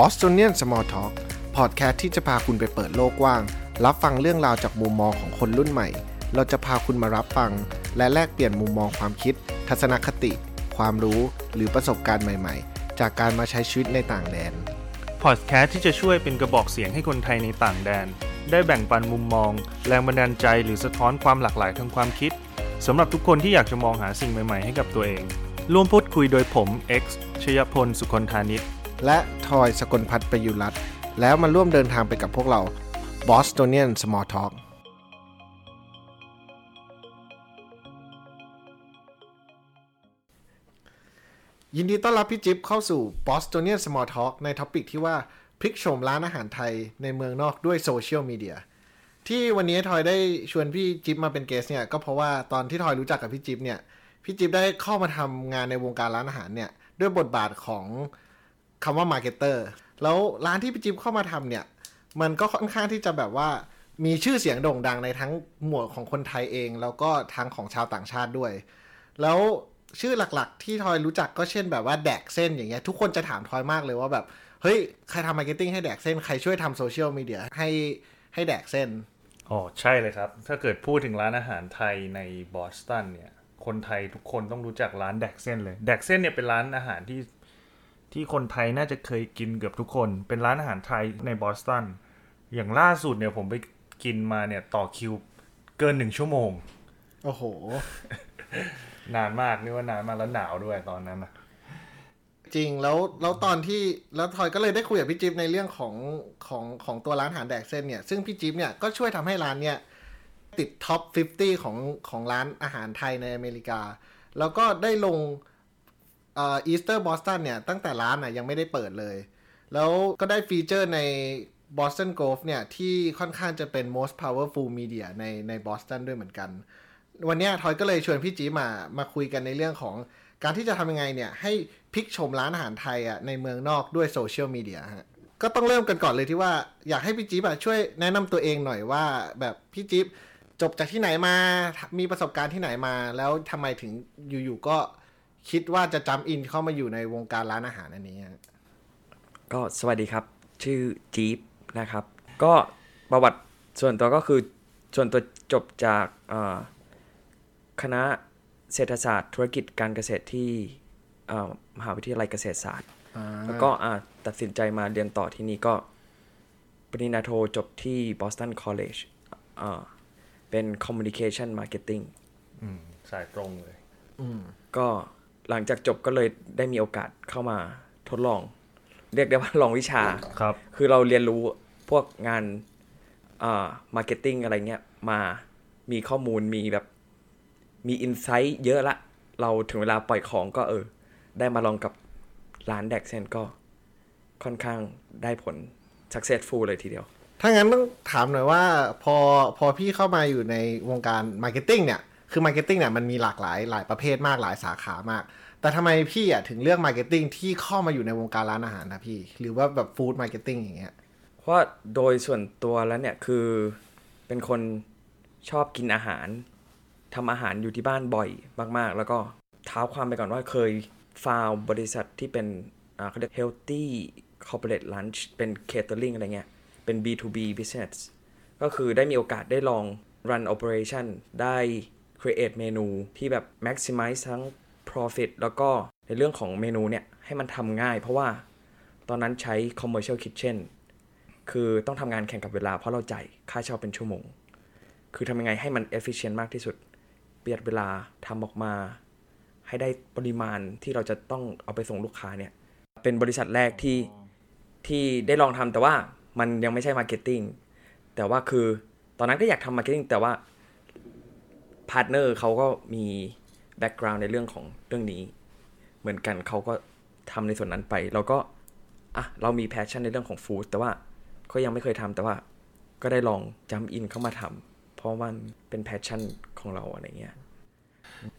Bostonian Small Talk พอดแคสต์ที่จะพาคุณไปเปิดโลกกว้าง รับฟังเรื่องราวจากมุมมองของคนรุ่นใหม่ เราจะพาคุณมารับฟัง และแลกเปลี่ยนมุมมองความคิด ทัศนคติ ความรู้หรือประสบการณ์ใหม่ๆ จากการมาใช้ชีวิตในต่างแดน พอดแคสต์ที่จะช่วยเป็นกระบอกเสียงให้คนไทยในต่างแดน ได้แบ่งปันมุมมอง แรงบันดาลใจหรือสะท้อนความหลากหลายทางความคิดสำหรับทุกคนที่อยากจะมองหาสิ่งใหม่ๆ ให้กับตัวเอง ร่วมพูดคุยโดยผม X ชยพล สุคนธานิช และทอยสกลพัฒน์ประยุรัตแล้วมาร่วมเดินทางไปกับพวกเรา Bostonian Small Talk ยินดีต้อนรับพี่จิ๊บเข้าสู่ Bostonian Small Talk ใน topic ที่ว่าพลิกโฉมร้านอาหารไทยในเมืองนอกด้วยโซเชียลมีเดียที่วันนี้ทอยได้ชวนพี่จิ๊บมาเป็น guest เนี่ยก็เพราะว่าตอนที่ทอยรู้จักกับพี่จิ๊บเนี่ยพี่จิ๊บได้เข้ามาทำงานในวงการร้านอาหารเนี่ยด้วยบทบาทของ คำว่า marketer แล้วร้านที่พี่จิ๊บเข้ามาทำเนี่ย มันก็ค่อนข้างที่จะแบบว่ามีชื่อเสียงโด่งดังในทั้งหมวดของคนไทยเอง แล้วก็ทั้งของชาวต่างชาติด้วย แล้วชื่อหลักๆ ที่ทอยรู้จักก็เช่นแบบว่าแดกเส้นอย่างเงี้ยทุกคนจะถามทอยมากเลยว่าแบบ เฮ้ย ใครทำ marketing ให้แดกเส้น ใครช่วยทำโซเชียลมีเดียให้ให้แดกเส้นอ๋อใช่เลยครับ ถ้าเกิดพูดถึงร้านอาหารไทยในบอสตันเนี่ย คนไทยทุกคนต้องรู้จักร้านแดกเส้นเลย แดกเส้นเนี่ยเป็นร้านอาหารที่ ที่คนไทยน่าจะเคยกินเกือบทุกคน เป็นร้านอาหารไทยในบอสตัน อย่างล่าสุดเนี่ยผมไปกินมาเนี่ยต่อคิวเกินหนึ่งชั่วโมง โอ้โห นานมากนี่ว่านานมากแล้วหนาวด้วยตอนนั้นนะจริงแล้วแล้วตอนที่แล้วทอยก็เลยได้คุยกับพี่จิ๊บในเรื่องของของของตัวร้านอาหารแดกเส้นเนี่ย ซึ่งพี่จิ๊บเนี่ยก็ช่วยทำให้ร้านเนี่ยติด top 50 ของของร้านอาหารไทยในอเมริกา แล้วก็ได้ลงเอ่อ Eater Boston เนี่ยตั้งแต่ร้านอะยังไม่ได้เปิดเลย แล้วก็ได้ feature ใน Boston Globe เนี่ย ที่ค่อนข้างจะเป็น most powerful media ในในบอสตันด้วยเหมือนกัน วันเนี้ยทอยก็เลยชวนพี่จิ๊บมามาคุยกันในเรื่องของการที่จะทำยังไงเนี่ย ให้พลิกชมร้านอาหารไทยอะในเมืองนอกด้วยโซเชียลมีเดียฮะก็ต้องเริ่มกันก่อนเลยที่ว่าอยากให้พี่จิ๊บอะช่วยแนะนำตัวเองหน่อยว่าแบบพี่จิ๊บจบจากที่ไหนมา มีประสบการณ์ที่ไหนมา แล้วทำไมถึงอยู่ๆก็ คิดว่าจะจำอินเข้ามาอยู่ในวงการร้านอาหารอันนี้ฮะก็สวัสดีครับ ชื่อจี๊บนะครับ ก็ประวัติส่วนตัวก็คือส่วนตัวจบจากเอ่อคณะเศรษฐศาสตร์ธุรกิจการเกษตรที่เอ่อมหาวิทยาลัยเกษตรศาสตร์ แล้วก็อะตัดสินใจมาเรียนต่อที่นี่ก็ปริญญาโทจบที่ Boston College เอ่อเป็น Communication Marketing อืมสายตรงเลยก็ หลังจากจบก็เลยได้มีโอกาสเข้ามาทดลอง เรียกได้ว่าลองวิชาครับ คือเราเรียนรู้พวกงานอ่า marketing อะไรเงี้ยมามีข้อมูลมีแบบมี insight เยอะละ เราถึงเวลาปล่อยของก็เออ ได้มาลองกับร้านแดกเส้นก็ค่อนข้างได้ผล successful เลยทีเดียว ถ้างั้นต้องถามหน่อยว่า พอพอพี่เข้ามาอยู่ในวงการ marketing เนี่ย คือ marketing เนี่ยมันมีหลากหลายหลายประเภทมากหลายสาขามาก แต่ทำไมพี่อะถึงเลือก marketing ที่เข้ามาอยู่ในวงการร้านอาหารนะพี่ หรือว่าแบบ food marketing อย่างเงี้ย เพราะโดยส่วนตัวแล้วเนี่ยคือเป็นคนชอบกินอาหารทำอาหารอยู่ที่บ้านบ่อยมาก ๆ แล้วก็เท้าความไปก่อนว่าเคยฟาวบริษัทที่เป็นอ่าเขาเรียก healthy corporate lunch เป็น catering อะไรเงี้ย เป็น B2B business ก็คือได้มีโอกาสได้ลอง run operation ได้ create เมนูที่แบบ maximize ทั้ง profit แล้วก็ในเรื่องของเมนูเนี่ย ให้มันทำง่าย เพราะว่าตอนนั้นใช้ commercial kitchen คือต้องทำงานแข่งกับเวลาเพราะเราจ่ายค่าเช่าเป็นชั่วโมง คือทำยังไงให้มัน efficient มากที่สุดประหยัดเวลาทำออกมา ให้ได้ปริมาณที่เราจะต้องเอาไปส่งลูกค้าเนี่ย เป็นบริษัทแรกที่ที่ได้ลองทำแต่ว่ามันยังไม่ใช่ marketing แต่ว่าคือตอนนั้นก็อยากทำ marketing แต่ว่า partner เขาก็มี background ในเรื่องของเรื่องนี้ เหมือนกันเขาก็ทำในส่วนนั้นไป เราก็อะเรามี passion ในเรื่องของ food แต่ว่าก็ยังไม่เคยทำแต่ว่าก็ได้ลอง jump in เข้ามาทำเพราะมันเป็น passion ของเราอะไรเงี้ย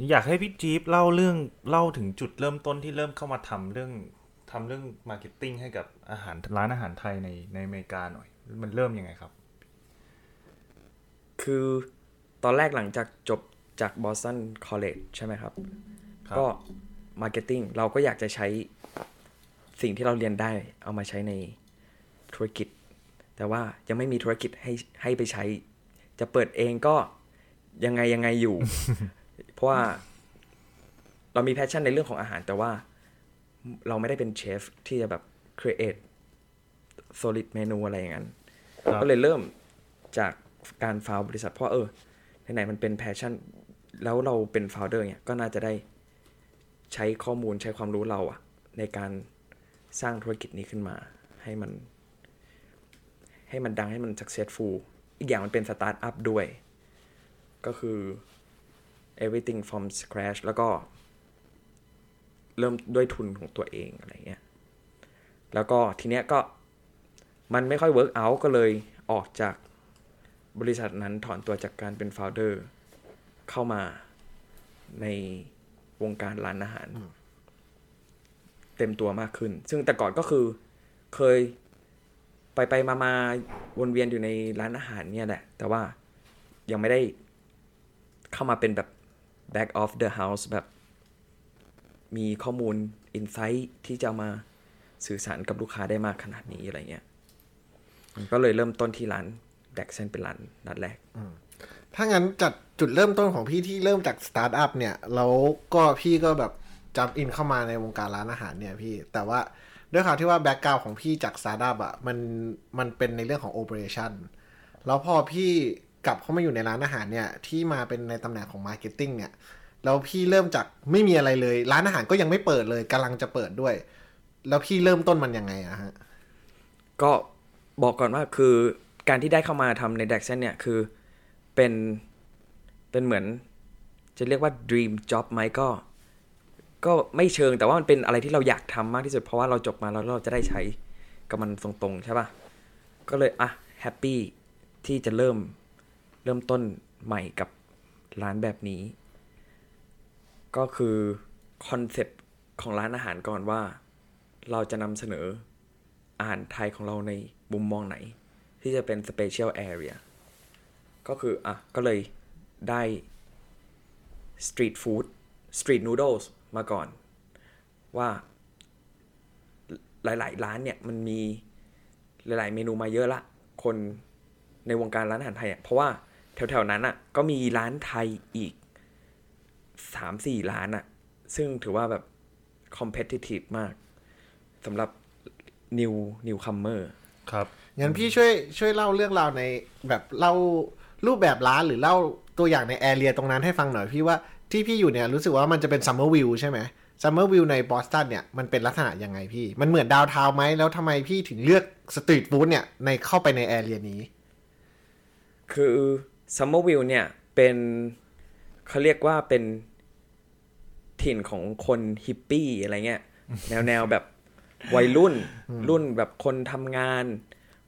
อยากให้พี่จิ๊บเล่าเรื่องเล่าถึงจุดเริ่มต้นที่เริ่มเข้ามาทำเรื่องทำเรื่อง marketing ให้กับอาหารร้านอาหารไทยในในอเมริกาหน่อย มันเริ่มยังไงครับ คือ ตอนแรกหลังจากจบจาก Boston College ใช่ไหมครับครับ ก็ Marketing เราก็อยากจะใช้สิ่งที่เราเรียนได้เอามาใช้ในธุรกิจ แต่ว่ายังไม่มีธุรกิจให้ให้ไปใช้ จะเปิดเองก็ยังไงยังไงอยู่ เพราะว่าเรามีแพชชั่นในเรื่องของอาหาร แต่ว่าเราไม่ได้เป็นเชฟที่จะแบบ create solid เมนูอะไรอย่างนั้นครับก็เลยเริ่มจากการฟาวบริษัทเพราะเออ ไหนๆมันเป็น passion แล้วเราเป็น founder เนี่ยก็น่าจะได้ใช้ข้อมูลใช้ความรู้เราอะในการสร้างธุรกิจนี้ขึ้นมา ให้มัน ให้มันดังให้มัน successful อีกอย่างมันเป็นสตาร์ทอัพด้วย ก็คือ everything from scratch แล้วก็ เริ่มด้วยทุนของตัวเองอะไรเงี้ย แล้วก็ทีเนี้ยก็มันไม่ค่อย work out ก็เลยออกจาก บริษัทนั้นถอนตัวจากการเป็น founder เข้ามาในวงการร้านอาหาร เต็มตัวมากขึ้น ซึ่งแต่ก่อนก็คือเคยไปไปมามาวนเวียนอยู่ในร้านอาหารเนี่ยแหละ แต่ว่ายังไม่ได้เข้ามาเป็นแบบ back of the house แบบ มีข้อมูล insight ที่จะเอามาสื่อสารกับลูกค้าได้มากขนาดนี้อะไรเงี้ย ก็เลยเริ่มต้นที่ร้าน แดกเส้นเป็นร้านนัดแรกถ้างั้นจากจุดเริ่มต้นของพี่ที่เริ่มจากสตาร์ทอัพเนี่ย แล้วก็พี่ก็แบบ jump in เข้ามาในวงการร้านอาหารเนี่ยพี่ แต่ว่าด้วยความที่ว่า background ของพี่จากสตาร์ทอัพอะมันมันเป็นในเรื่องของ operation แล้วพอพี่กลับเข้ามาอยู่ในร้านอาหารเนี่ย ที่มาเป็นในตำแหน่งของ marketing เนี่ยแล้วพี่เริ่มจากไม่มีอะไรเลย ร้านอาหารก็ยังไม่เปิดเลยกำลังจะเปิดด้วย แล้วพี่เริ่มต้นมันยังไงอะฮะก็บอกก่อนว่าคือ การที่ได้เข้ามาทำในแดกเซนเนี่ย คือเป็นเป็นเหมือน จะเรียกว่า dream job ไหมก็ ก็ไม่เชิงแต่ว่ามันเป็นอะไรที่เราอยากทำมากที่สุด เพราะว่าเราจบมาแล้วเราจะได้ใช้กับมันตรงๆ ใช่ปะ่ะ ก็เลยอะแฮปปี้ที่จะเริ่มเริ่มต้นใหม่กับร้านแบบนี้ ก็คือคอนเซปต์ของร้านอาหารก่อนว่า เราจะนำเสนออาหารไทยของเราในมุมมองไหน ที่จะเป็น special area ก็คือ อะ ก็เลยได้ street food street noodles มาก่อน ว่าหลาย ๆ ร้านเนี่ย มันมีหลาย ๆ เมนูมาเยอะละ คนในวงการร้านอาหารไทยอะเพราะว่าแถว ๆ นั้นอะ ก็มีร้านไทยอีกสามสี่ร้านอะ ซึ่งถือว่าแบบ competitive มากสำหรับ new newcomer ครับ งั้นพี่ช่วยช่วยเล่าเรื่องราวในแบบเล่ารูปแบบร้านหรือเล่าตัวอย่างใน area ตรงนั้นให้ฟังหน่อยพี่ว่าที่พี่อยู่เนี่ยรู้สึกว่ามันจะเป็น Somerville ใช่ไหมSomerville ในบอสตันเนี่ยมันเป็นลักษณะยังไงพี่ มันเหมือน downtown ไหมแล้วทำไมพี่ถึงเลือกสตรีทฟู้ดเนี่ยในเข้าไปใน area นี้ คือ Somerville เนี่ยเป็นเขาเรียกว่าเป็นถิ่นของคนฮิปปี้อะไรเงี้ย แนวแนวแบบวัยรุ่นรุ่นแบบคนทำงาน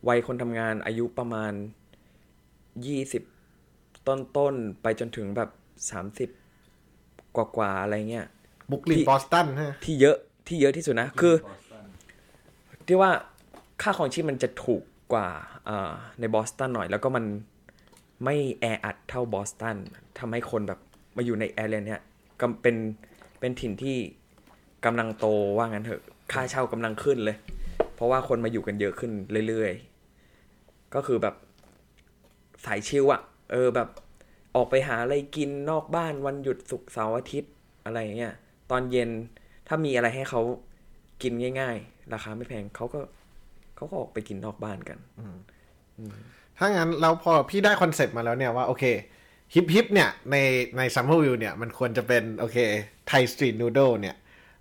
วัยคนทำงานอายุประมาณยี่สิบต้นๆไปจนถึงแบบสามสิบกว่าๆอะไรเงี้ยบุกลินที่บอสตันฮะที่เยอะที่เยอะที่สุดนะ คือ ที่ว่าค่าของชีพมันจะถูกกว่าอ่าในบอสตันหน่อย แล้วก็มันไม่แออัดเท่าบอสตันทำให้คนแบบมาอยู่ในแอเรียเนี้ยก็เป็นเป็นถิ่นที่กำลังโตว่างั้นเถอะ ค่าเช่ากำลังขึ้นเลย เพราะว่าคนมาอยู่กันเยอะขึ้นเรื่อยๆ ก็คือแบบสายชิลอะเออแบบออกไปหาอะไรกินนอกบ้านวันหยุดศุกร์เสาร์อาทิตย์อะไรอย่างเงี้ยตอนเย็นถ้ามีอะไรให้เขากินง่าย ๆ ราคาไม่แพงเขาก็เขาก็ออกไปกินนอกบ้านกันถ้างั้นเราพอพี่ได้ concept มาแล้วเนี่ยว่าโอเคฮิปฮิปเนี่ยในใน Somerville เนี่ยมันควรจะเป็นโอเค Thai street noodle เนี่ย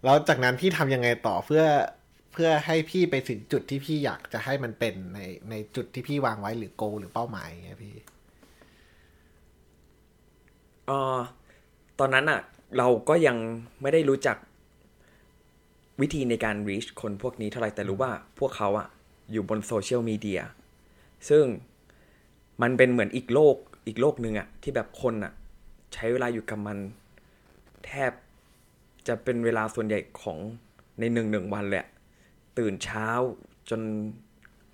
แล้วจากนั้นพี่ทำยังไงต่อเพื่อเพื่อให้พี่ไปถึงจุดที่พี่อยากจะให้มันเป็นในในจุดที่พี่วางไว้หรือโก หรือเป้าหมายอย่างพี่เออตอนนั้นอะเราก็ยังไม่ได้รู้จักวิธีในการ reach คนพวกนี้เท่าไหร่แต่รู้ว่าพวกเขาอะอยู่บนโซเชียลมีเดียซึ่งมันเป็นเหมือนอีกโลกอีกโลกหนึ่งอะที่แบบคนอะใช้เวลาอยู่กับมัน แทบจะเป็นเวลาส่วนใหญ่ของในหนึ่งหนึ่งวันเลยอะ ตื่นเช้าจน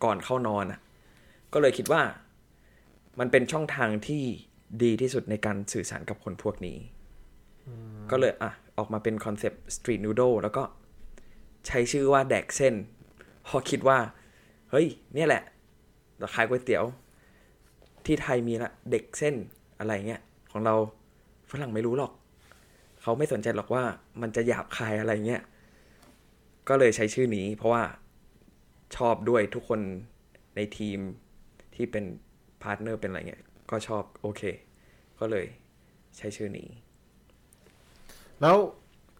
ก่อนเข้านอนอะก็เลยคิดว่ามันเป็นช่องทางที่ดีที่สุดในการสื่อสารกับคนพวกนี้ ก็เลยอะออกมาเป็น concept street noodle แล้วก็ใช้ชื่อว่าแดกเส้น พอคิดว่า เฮ้ย เนี่ยแหละเราขายก๋วยเตี๋ยว ที่ไทยมีละเด็กเส้นอะไรเงี้ย ของเราฝรั่งไม่รู้หรอก เขาไม่สนใจหรอกว่ามันจะหยาบคายอะไรเงี้ย ก็เลยใช้ชื่อนี้เพราะว่าชอบด้วยทุกคนในทีมที่เป็น partner เป็นอะไรเงี้ย ก็ชอบโอเค ก็เลยใช้ชื่อนี้ แล้ว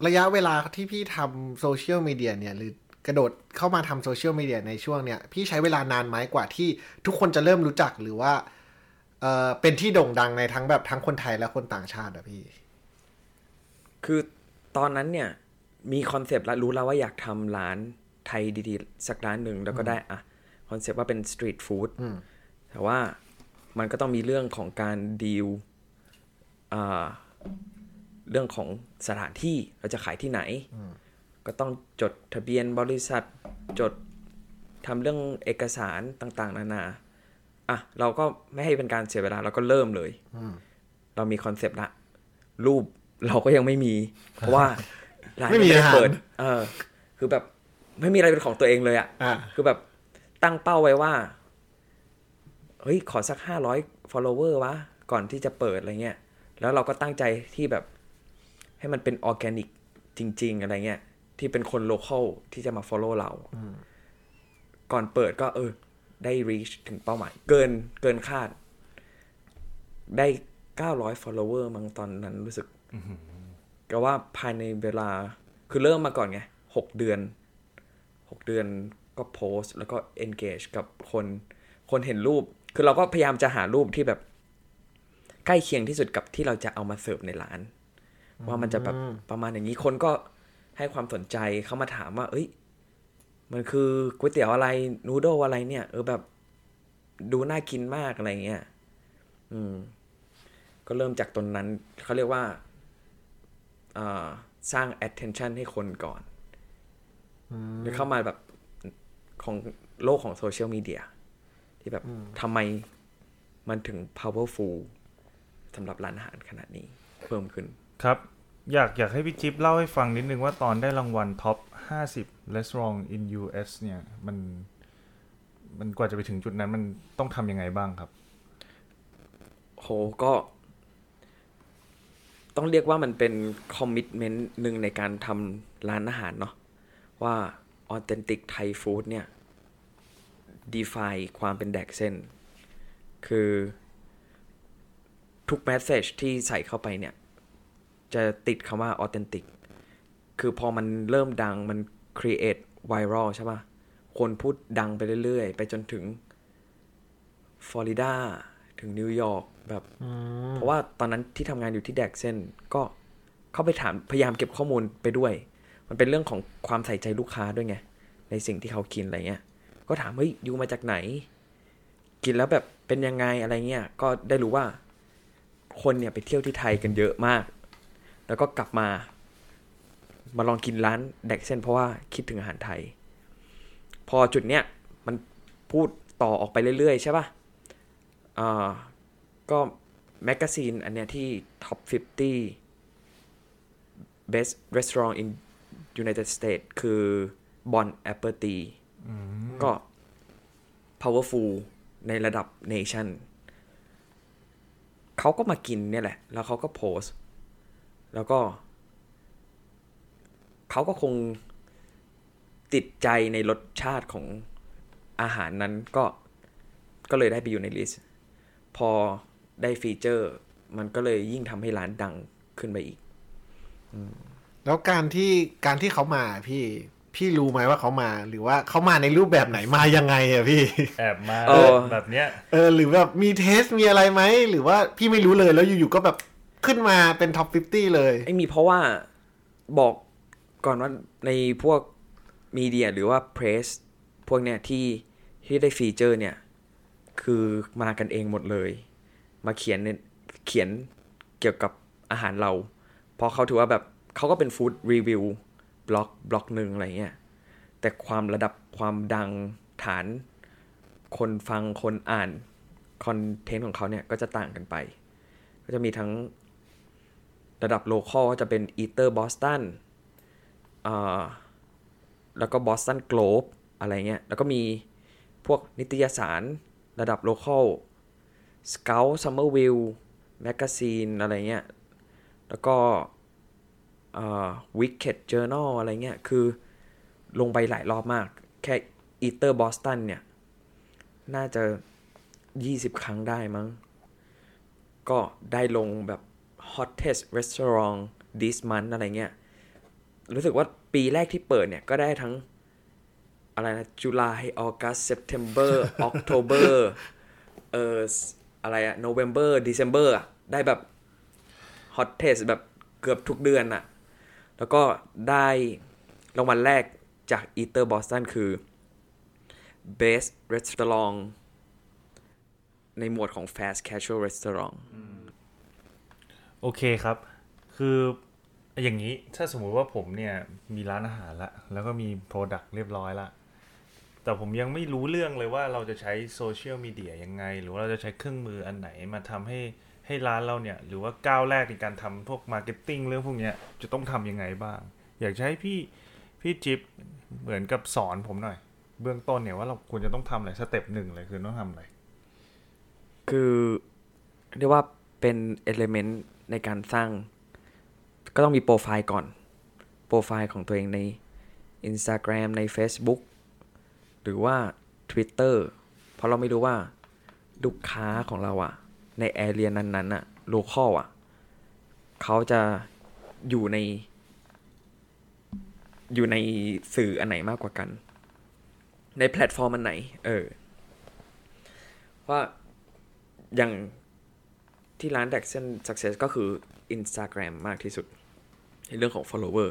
ระยะเวลาที่พี่ทำโซเชียลมีเดียเนี่ย หรือกระโดดเข้ามาทำโซเชียลมีเดียในช่วงเนี้ยพี่ใช้เวลานานไหมกว่าที่ทุกคนจะเริ่มรู้จักหรือว่าเออเป็นที่โด่งดังในทั้งแบบทั้งคนไทยและคนต่างชาติอะพี่ คือตอนนั้นเนี่ย มี concept แล้วรู้แล้วว่าอยากทำร้านไทยดีๆ สักร้านหนึ่งแล้วก็ได้อะ concept ว่าเป็นสตรีทฟู้ดอืมแต่ว่ามันก็ต้องมีเรื่องของการดีลอ่าเรื่องของสถานที่เราจะขายที่ไหน ก็ต้องจดทะเบียนบริษัทจดทำเรื่องเอกสารต่าง ๆ นานาอะเราก็ไม่ให้เป็นการเสียเวลาเราก็เริ่มเลยเรามีคอนเซปต์ละรูปเราก็ยังไม่มี เพราะว่า ร้านไม่มียังด้อาหารเปิดเออ คือแบบไม่มีอะไรเป็นของตัวเองเลยอะอ่าคือแบบตั้งเป้าไว้ว่า เฮ้ย ขอสักห้าร้อย follower วะ ก่อนที่จะเปิดอะไรเงี้ย แล้วเราก็ตั้งใจที่แบบ ให้มันเป็นออร์แกนิกจริง ๆ อะไรเงี้ย ที่เป็นคนโลเคอลที่จะมา follow เรา ก่อนเปิดก็เออ ได้ reach ถึงเป้าหมาย เกินเกินคาด ได้เก้าร้อย follower มั้งตอนนั้นรู้สึก ก็ว่าภายในเวลาคือเริ่มมาก่อนไงหกเดือนหกเดือนก็โพสต์แล้วก็ engage กับคนคนเห็นรูป คือเราก็พยายามจะหารูปที่แบบใกล้เคียงที่สุดกับที่เราจะเอามาเสิร์ฟในร้าน ว่ามันจะแบบประมาณอย่างนี้คนก็ให้ความสนใจเขามาถามว่า เอ้ย มันคือก๋วยเตี๋ยวอะไรนูโดอะไรเนี่ย เออแบบดูน่ากินมากอะไรเงี้ย อืม ก็เริ่มจากตรงนั้นเขาเรียกว่าอ่า สร้าง attention ให้คนก่อนหรือเข้ามาแบบของโลกของโซเชียลมีเดียที่แบบทำไมมันถึง powerful สำหรับร้านอาหารขนาดนี้เพิ่มขึ้นครับอยากอยากให้พี่จิ๊บเล่าให้ฟังนิดนึงว่าตอนได้รางวัลท็อป 50 restaurant in US เนี่ย มัน มันกว่าจะไปถึงจุดนั้นมันต้องทำยังไงบ้างครับ โหก็ ต้องเรียกว่ามันเป็นคอมมิ t เมนต์หนึ่งในการทำร้านอาหารเนาะว่าออเ n นติกไทยฟู้ดเนี่ย define ความเป็นแดกเส้น คือทุกแมสเซจที่ใส่เข้าไปเนี่ย จะติดคำว่าออเ n นติกคือพอมันเริ่มดังมัน create viral ใช่ปะคนพูดดังไปเรื่อยๆ ไปจนถึงฟลอริดาถึงนิวยอร์ก แบบเพราะว่าตอนนั้นที่ทำงานอยู่ที่แดกเส้นก็เข้าไปถามพยายามเก็บข้อมูลไปด้วย มันเป็นเรื่องของความใส่ใจลูกค้าด้วยไง ในสิ่งที่เขากินอะไรเงี้ย ก็ถามเฮ้ยยูมาจากไหน กินแล้วแบบเป็นยังไงอะไรเงี้ย ก็ได้รู้ว่า คนเนี่ยไปเที่ยวที่ไทยกันเยอะมาก แล้วก็กลับมา มาลองกินร้านแดกเส้นเพราะว่าคิดถึงอาหารไทย พอจุดเนี้ยมันพูดต่อออกไปเรื่อยๆใช่ปะอ่า ก็ magazine อันเนี้ยที่ Top 50 Best Restaurant in United States คือ Bon Appetit ก็ powerful ในระดับ nation เขาก็มากินเนี่ยแหละ แล้วเขาก็โพสต์แล้วก็ เขาก็คงติดใจในรสชาติของอาหารนั้นก็ก็เลยได้ไปอยู่ใน list พอ ได้ feature มันก็เลยยิ่งทำให้ร้านดังขึ้นไปอีกแล้วการที่การที่เขามาพี่พี่รู้ไหมว่าเขามา หรือว่าเขามาในรูปแบบไหนมายังไงอะพี่ แอบมาเออแบบเนี้ยเออหรือแบบมี test มีอะไรไหมหรือว่าพี่ไม่รู้เลยแล้วอยู่ๆก็แบบขึ้นมาเป็น top 50 เลยไม่มีเพราะว่าบอกก่อนว่าในพวกมีเดียหรือว่าเพรสพวกเนี้ยที่ที่ได้ฟีเจอร์เนี่ย คือมากันเองหมดเลย มาเขียนเขียนเกี่ยวกับอาหารเรา เพราะเขาถือว่าแบบเขาก็เป็นฟู้ดรีวิวบล็อกบล็อกหนึ่งอะไรเงี้ยแต่ความระดับความดังฐาน คนฟังคนอ่านคอนเทนต์ของเขาเนี่ยก็จะต่างกันไป ก็จะมีทั้งระดับ local ก็จะเป็น Eater Boston อ่าแล้วก็ Boston Globe อะไรเงี้ย แล้วก็มีพวกนิตยสารระดับ local scale Somerville Magazine อะไรเงี้ย แล้วก็ Wicked Journal อะไรเงี้ย คือลงไปหลายรอบมาก แค่ Eater Boston เนี่ย น่าจะ 20 ครั้งได้มั้ง ก็ได้ลงแบบ hottest restaurant this month อะไรเงี้ย รู้สึกว่าปีแรกที่เปิดเนี่ย ก็ได้ทั้งอะไรนะ July August September October เออ อะไรอะ November December อะได้แบบ hottest แบบเกือบทุกเดือนอะแล้วก็ได้รางวัลแรกจาก Eater Boston คือ Best Restaurant ในหมวดของ Fast Casual Restaurant โอเคครับ คืออย่างนี้ถ้าสมมุติว่าผมเนี่ย มีร้านอาหารละ แล้วก็มี product เรียบร้อยละ แต่ผมยังไม่รู้เรื่องเลยว่าเราจะใช้โซเชียลมีเดียยังไง หรือว่าเราจะใช้เครื่องมืออันไหนมาทำให้ให้ร้านเราเนี่ย หรือว่าก้าวแรกในการทำพวก marketing เรื่องพวกเนี้ยจะต้องทำยังไงบ้าง อยากให้พี่พี่จิ๊บเหมือนกับสอนผมหน่อย เบื้องต้นเนี่ยว่าเราควรจะต้องทำอะไร step หนึ่งเลยคือต้องทำอะไรคือเรียกว่าเป็น element ในการสร้าง ก็ต้องมีโปรไฟล์ก่อน โปรไฟล์ของตัวเองใน Instagram ใน Facebook หรือว่า Twitter เพราะเราไม่รู้ว่าลูกค้าของเราอะใน area นั้นๆอะ local อะเขาจะอยู่ใน อยู่ในสื่ออันไหนมากกว่ากัน ในแพลตฟอร์มอันไหน เออ ว่าอย่างที่ร้าน d a x o n Success ก็คือ Instagram มากที่สุด ในเรื่องของ follower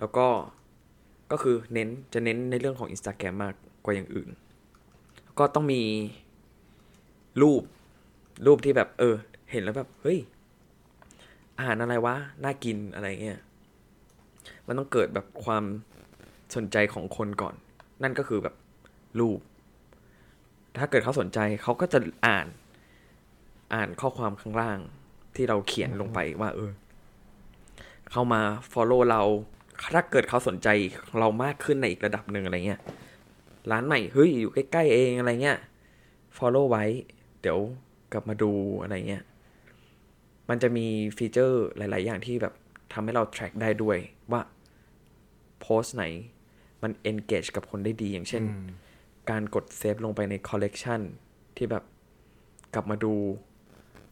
แล้วก็ ก็คือเน้นจะเน้นในเรื่องของ Instagram มากกว่าอย่างอื่น ก็ต้องมีรูปรูปที่แบบ เออ เห็นแล้วแบบ เฮ้ย อาหารอะไรวะ น่ากินอะไรเงี้ย มันต้องเกิดแบบความสนใจของคนก่อน นั่นก็คือแบบรูป ถ้าเกิดเขาสนใจเขาก็จะอ่าน อ่านข้อความข้างล่างที่เราเขียนลงไปว่า เออ เข้ามา follow เรา ถ้าเกิดเขาสนใจเรามากขึ้นในอีกระดับหนึ่งอะไรเงี้ย ร้านใหม่เฮ้ยอยู่ใกล้ๆเองอะไรเงี้ย follow ไว้ เดี๋ยวกลับมาดูอะไรเงี้ย มันจะมี feature หลาย ๆ อย่างที่แบบทำให้เรา track ได้ด้วยว่าโพสต์ไหนมัน engage กับคนได้ดีอย่างเช่น การกด save ลงไปใน collection ที่แบบกลับมาดู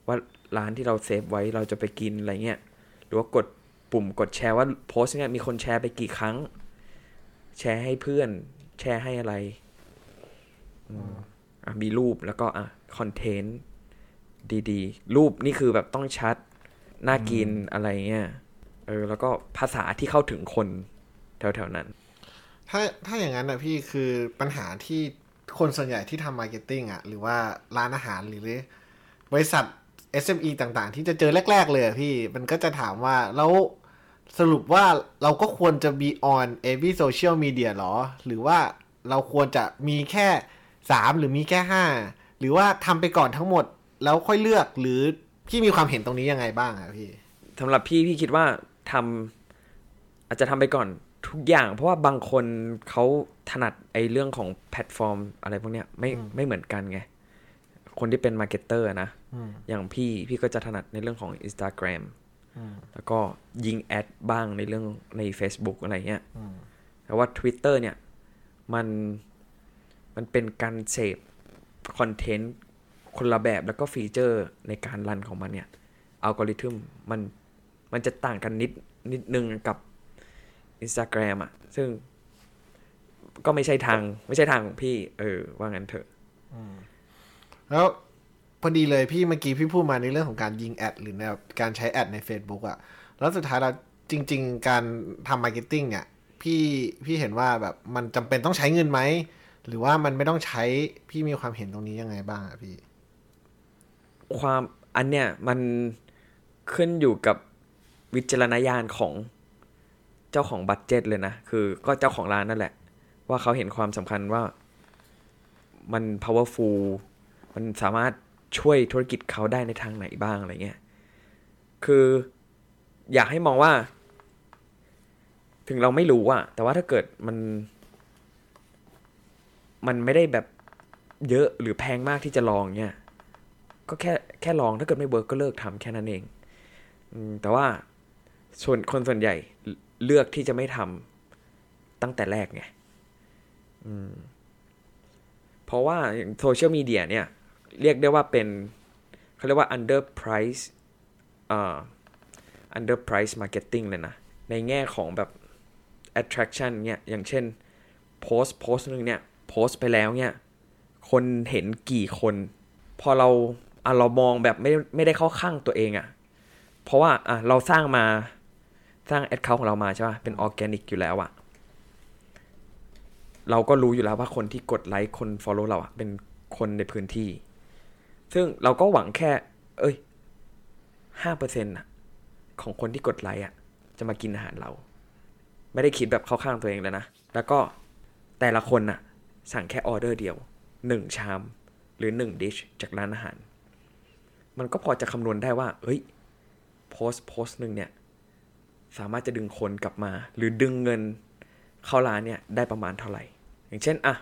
ว่าร้านที่เรา save ไว้เราจะไปกินอะไรเงี้ย หรือว่ากด ปุ่มกดแชร์ว่าโพสต์เนี่ยมีคนแชร์ไปกี่ครั้ง แชร์ให้เพื่อน แชร์ให้อะไรอืมอะมีรูปแล้วก็อะ content ดีๆ รูปนี่คือแบบต้องชัด น่ากินอะไรเงี้ยเออ แล้วก็ภาษาที่เข้าถึงคนแถวๆนั้น ถ้าถ้าอย่างนั้นนะพี่คือปัญหาที่คนส่วนใหญ่ที่ทำ marketing อะ หรือว่าร้านอาหารหรือบริษัท SME ต่างๆ ที่จะเจอแรก ๆ เลยอะพี่ มันก็จะถามว่าแล้วสรุปว่าเราก็ควรจะ be on every social media หรอ หรือว่าเราควรจะมีแค่สามหรือมีแค่ห้าหรือว่าทำไปก่อนทั้งหมด แล้วค่อยเลือกหรือพี่มีความเห็นตรงนี้ยังไงบ้างอะพี่สำหรับพี่พี่คิดว่าทำอาจจะทำไปก่อนทุกอย่างเพราะว่าบางคนเขาถนัดไอเรื่องของแพลตฟอร์มอะไรพวกเนี้ยไม่ไม่เหมือนกันไง คนที่เป็น marketer นะ อย่างพี่พี่ก็จะถนัดในเรื่องของ Instagram แล้วก็ยิงแอดบ้างในเรื่องใน Facebook อะไรเงี้ยแต่ว่า Twitter เนี่ยมันมันเป็นการเสพคอนเทนต์คนละแบบแล้วก็ฟีเจอร์ในการรันของมันเนี่ยอัลกอริทึมมันมันจะต่างกันนิดนิดนึงกับ Instagram อะซึ่งก็ไม่ใช่ทางไม่ใช่ทางของพี่ เออ ว่างั้นเถอะแล้ว พอดีเลยพี่เมื่อกี้พี่พูดมาในเรื่องของการยิง ad หรือแบบการใช้ ad ใน Facebook อะแล้วสุดท้ายเราจริง ๆ การทำ marketing เนี่ยพี่พี่เห็นว่าแบบมันจำเป็นต้องใช้เงินไหม หรือว่ามันไม่ต้องใช้พี่มีความเห็นตรงนี้ยังไงบ้างอะพี่ ความอันเนี้ยมันขึ้นอยู่กับวิจารณญาณของเจ้าของ budget เลยนะ คือก็เจ้าของร้านนั่นแหละ ว่าเขาเห็นความสำคัญว่ามัน powerful มันสามารถ ช่วยธุรกิจเขาได้ในทางไหนบ้างอะไรเงี้ย คือ อยากให้มองว่า ถึงเราไม่รู้อะแต่ว่าถ้าเกิดมัน มันไม่ได้แบบเยอะหรือแพงมากที่จะลองเนี่ย ก็แค่แค่ลองถ้าเกิดไม่เวิร์กก็เลิกทำแค่นั้นเอง แต่ว่าส่วนคนส่วนใหญ่เลือกที่จะไม่ทำตั้งแต่แรกไงอืมเพราะว่าโซเชียลมีเดียเนี่ย เรียกได้ว่าเป็นเขาเรียกว่า under price อ่า under price marketing เลยนะ ในแง่ของแบบ attraction เนี่ยอย่างเช่นโพสโพสหนึ่งเนี่ยโพสไปแล้วเนี่ยคนเห็นกี่คน พอเราอะเรามองแบบไม่ไม่ได้เข้าข้างตัวเองอะ่ะ เพราะว่าอะเราสร้างมาสร้างแอดเคาของเรามาใช่ป่ะเป็นออร์แกนิกอยู่แล้วอะ่ะ เราก็รู้อยู่แล้วว่าคนที่กดไลค์คน follow เราอะ่ะเป็นคนในพื้นที่ ซึ่งเราก็หวังแค่ เอ้ยห้าเปอร์เซ็นต์ะของคนที่กดไลค์อะ จะมากินอาหารเรา ไม่ได้คิดแบบเข้าข้างตัวเองแล้วนะ แล้วก็แต่ละคนน่ะ สั่งแค่ออเดอร์เดียวหนึ่งชาม หรือหนึ่งดิชจากร้านอาหาร มันก็พอจะคำนวณได้ว่า เฮ้ยโพสต์โพสต์หนึ่งเนี่ย สามารถจะดึงคนกลับมา หรือดึงเงินเข้าร้านเนี่ยได้ประมาณเท่าไหร่ อย่างเช่น อะ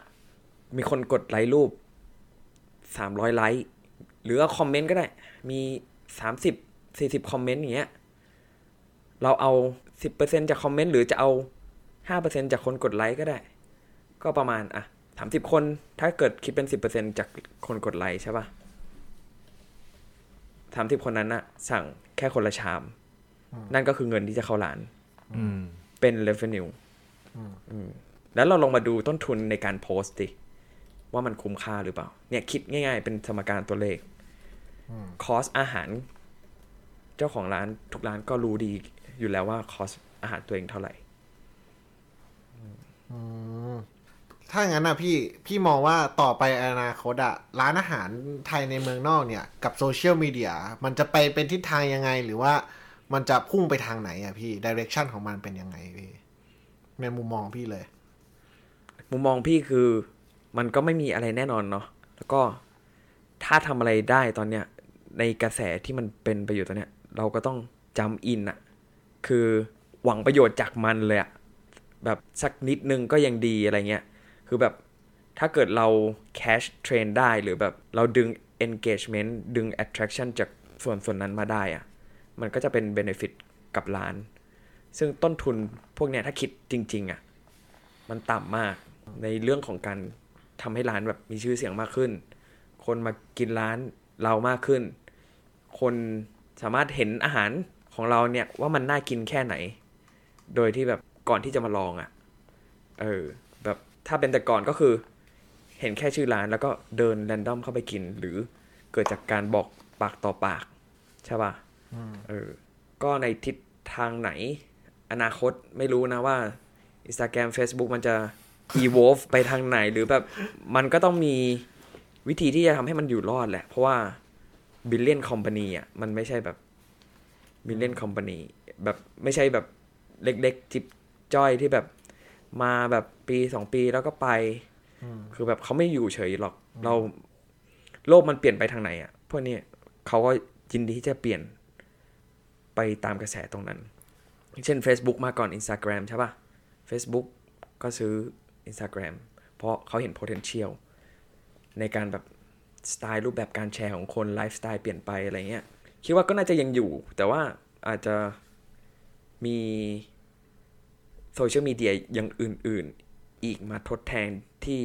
มีคนกดไลค์รูปสามร้อยไลค์ หรือเอาคอมเมนต์ก็ได้ มีสามสิบสี่สิบคอมเมนต์อย่างเงี้ย เราเอาสิบเปอร์เซ็นจากคอมเมนต์หรือจะเอาห้าเปอร์เซ็นจากคนกดไลค์ก็ได้ ก็ประมาณอะสามสิบคนถ้าเกิดคิดเป็นสิบเปอร์เซ็นจากคนกดไลค์ใช่ปะสามสิบคนนั้นน่ะสั่งแค่คนละชาม นั่นก็คือเงินที่จะเข้าร้านอืมเป็น revenue อืมแล้วเราลองมาดูต้นทุนในการโพสต์ดิว่ามันคุ้มค่าหรือเปล่า เนี่ยคิดง่ายๆ เป็นสมการตัวเลข คอสอาหาร เจ้าของร้านทุกร้านก็รู้ดีอยู่แล้วว่าคอสอาหารตัวเองเท่าไหร่ถ้างั้นนะพี่พี่มองว่าต่อไปอนาคตอะร้านอาหารไทยในเมืองนอกเนี่ย กับโซเชียลมีเดียมันจะไปเป็นทิศทางยังไง หรือว่ามันจะพุ่งไปทางไหนอะพี่ดิเรกชันของมันเป็นยังไงพี่ในมุมมองพี่เลย มุมมองพี่คือมันก็ไม่มีอะไรแน่นอนเนาะแล้วก็ถ้าทำอะไรได้ตอนเนี้ย ในกระแสที่มันเป็นไปอยู่ตอนเนี้ย เราก็ต้องจำอินอะคือหวังประโยชน์จากมันเลยอะแบบสักนิดนึงก็ยังดีอะไรเงี้ย คือแบบถ้าเกิดเรา cash train ได้หรือแบบเราดึง engagement ดึง attraction จากส่วนส่วนนั้นมาได้อะมันก็จะเป็น benefit กับร้าน ซึ่งต้นทุนพวกเนี้ยถ้าคิดจริง ๆอะมันต่ำมากในเรื่องของการทำให้ร้านแบบมีชื่อเสียงมากขึ้น คนมากินร้านเรามากขึ้น คนสามารถเห็นอาหารของเราเนี่ยว่ามันน่ากินแค่ไหน โดยที่แบบก่อนที่จะมาลองอะ่ะ เออ แบบถ้าเป็นแต่ก่อนก็คือ เห็นแค่ชื่อร้านแล้วก็เดินแรนดอมเข้าไปกิน หรือเกิดจากการบอกปากต่อปาก ใช่ป่ะเออ ก็ในทิศทางไหน อนาคตไม่รู้นะว่า Instagram Facebook มันจะ evolve ไปทางไหนหรือแบบมันก็ต้องมีวิธีที่จะทำให้มันอยู่รอดแหละ เพราะว่า billion company อะมันไม่ใช่แบบ billion company แบบไม่ใช่แบบเล็กๆจิบจ้อยที่แบบมาแบบปีสองปีแล้วก็ไป คือแบบเขาไม่อยู่เฉยหรอก เราโลกมันเปลี่ยนไปทางไหนอะพวกนี้เขาก็ยินดีที่จะเปลี่ยนไปตามกระแสตรงนั้น เช่น Facebook มาก่อน Instagram ใช่ปะ Facebook ก็ซื้อ Instagram เพราะเขาเห็น potential ในการแบบ สไตล์รูปแบบการแชร์ของคนไลฟ์สไตล์เปลี่ยนไปอะไรเงี้ยคิดว่าก็น่าจะยังอยู่ แต่ว่าอาจจะมีโซเชียลมีเดียอย่างอื่น ๆ อีกมาทดแทนที่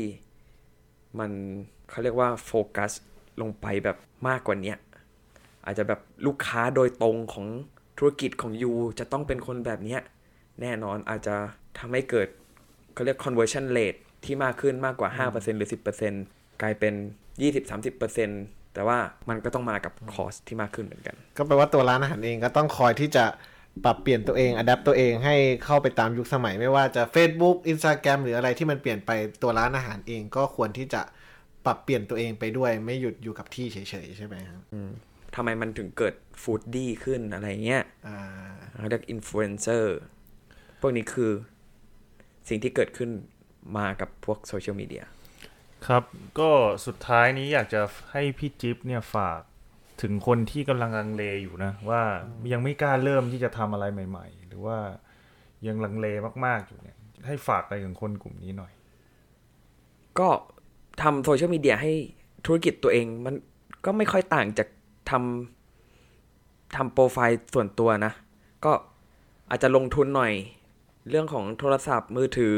มันเขาเรียกว่าโฟกัสลงไปแบบมากกว่านี้อาจจะแบบลูกค้าโดยตรงของธุรกิจของ you จะต้องเป็นคนแบบนี้แน่นอนอาจจะทำให้เกิดเขาเรียก conversion rate ที่มากขึ้นมากกว่า 5%หรือ 10%กลายเป็น 20-30%แต่ว่ามันก็ต้องมากับ cost ที่มากขึ้นเหมือนกัน ก็แปลว่าตัวร้านอาหารเองก็ต้องคอยที่จะปรับเปลี่ยนตัวเอง adapt ตัวเองให้เข้าไปตามยุคสมัยไม่ว่าจะ Facebook Instagram หรืออะไรที่มันเปลี่ยนไปตัวร้านอาหารเองก็ควรที่จะปรับเปลี่ยนตัวเองไปด้วยไม่หยุดอยู่กับที่เฉยๆใช่ไหมครับทำไมมันถึงเกิด foodie ขึ้นอะไรเงี้ยอ่าเขาเรียกอินฟลูเอนเซอร์พวกนี้คือสิ่งที่เกิดขึ้นมากับพวกโซเชียลมีเดีย ครับก็สุดท้ายนี้อยากจะให้พี่จิ๊บเนี่ยฝากถึงคนที่กำลังลังเลอยู่นะ ว่ายังไม่กล้าเริ่มที่จะทำอะไรใหม่ ๆ หรือว่ายังลังเลมากๆอยู่เนี่ย ให้ฝากอะไรถึงคนกลุ่มนี้หน่อย ก็ทำโซเชียลมีเดียให้ธุรกิจตัวเองมันก็ไม่ค่อยต่างจากทำทำโปรไฟล์ส่วนตัวนะ ก็อาจจะลงทุนหน่อย เรื่องของโทรศัพท์มือถือ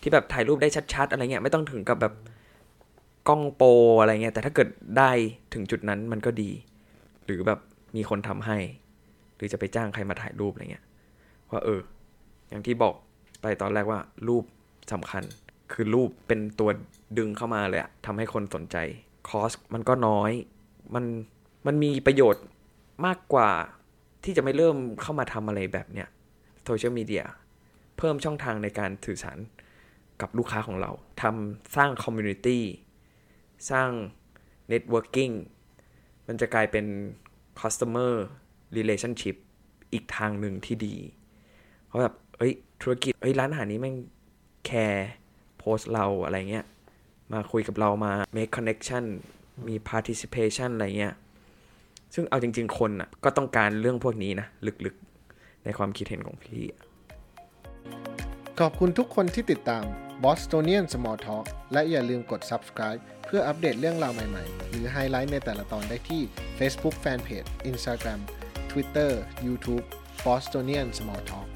ที่แบบถ่ายรูปได้ชัด ๆ อะไรเงี้ยไม่ต้องถึงกับแบบ กล้องโปรอะไรเงี้ยแต่ถ้าเกิดได้ถึงจุดนั้นมันก็ดี หรือแบบมีคนทำให้ หรือจะไปจ้างใครมาถ่ายรูปอะไรเงี้ยว่าเออ อย่างที่บอกไปตอนแรกว่ารูปสำคัญ คือรูปเป็นตัวดึงเข้ามาเลยอะทำให้คนสนใจคอสมันก็น้อยมันมันมีประโยชน์มากกว่าที่จะไม่เริ่มเข้ามาทำอะไรแบบเนี้ยโซเชียลมีเดียเพิ่มช่องทางในการสื่อสารกับลูกค้าของเราทำสร้างคอมมูนิตี้ สร้าง networking มันจะกลายเป็น customer relationship อีกทางหนึ่งที่ดี เพราะแบบ เอ้ย ธุรกิจ เอ้ย ร้านอาหารนี้แม่งแคร์โพสต์เราอะไรเงี้ย มาคุยกับเรามา make connection มี participation อะไรเงี้ย ซึ่งเอาจริง ๆ คนอะ ก็ต้องการเรื่องพวกนี้นะ ลึกๆ ในความคิดเห็นของพี่ ขอบคุณทุกคนที่ติดตาม Bostonian Small Talk และอย่าลืมกด subscribe เพื่ออัปเดตเรื่องราวใหม่ๆ หรือไฮไลท์ในแต่ละตอนได้ที่ Facebook Fanpage Instagram Twitter YouTube Bostonian Small Talk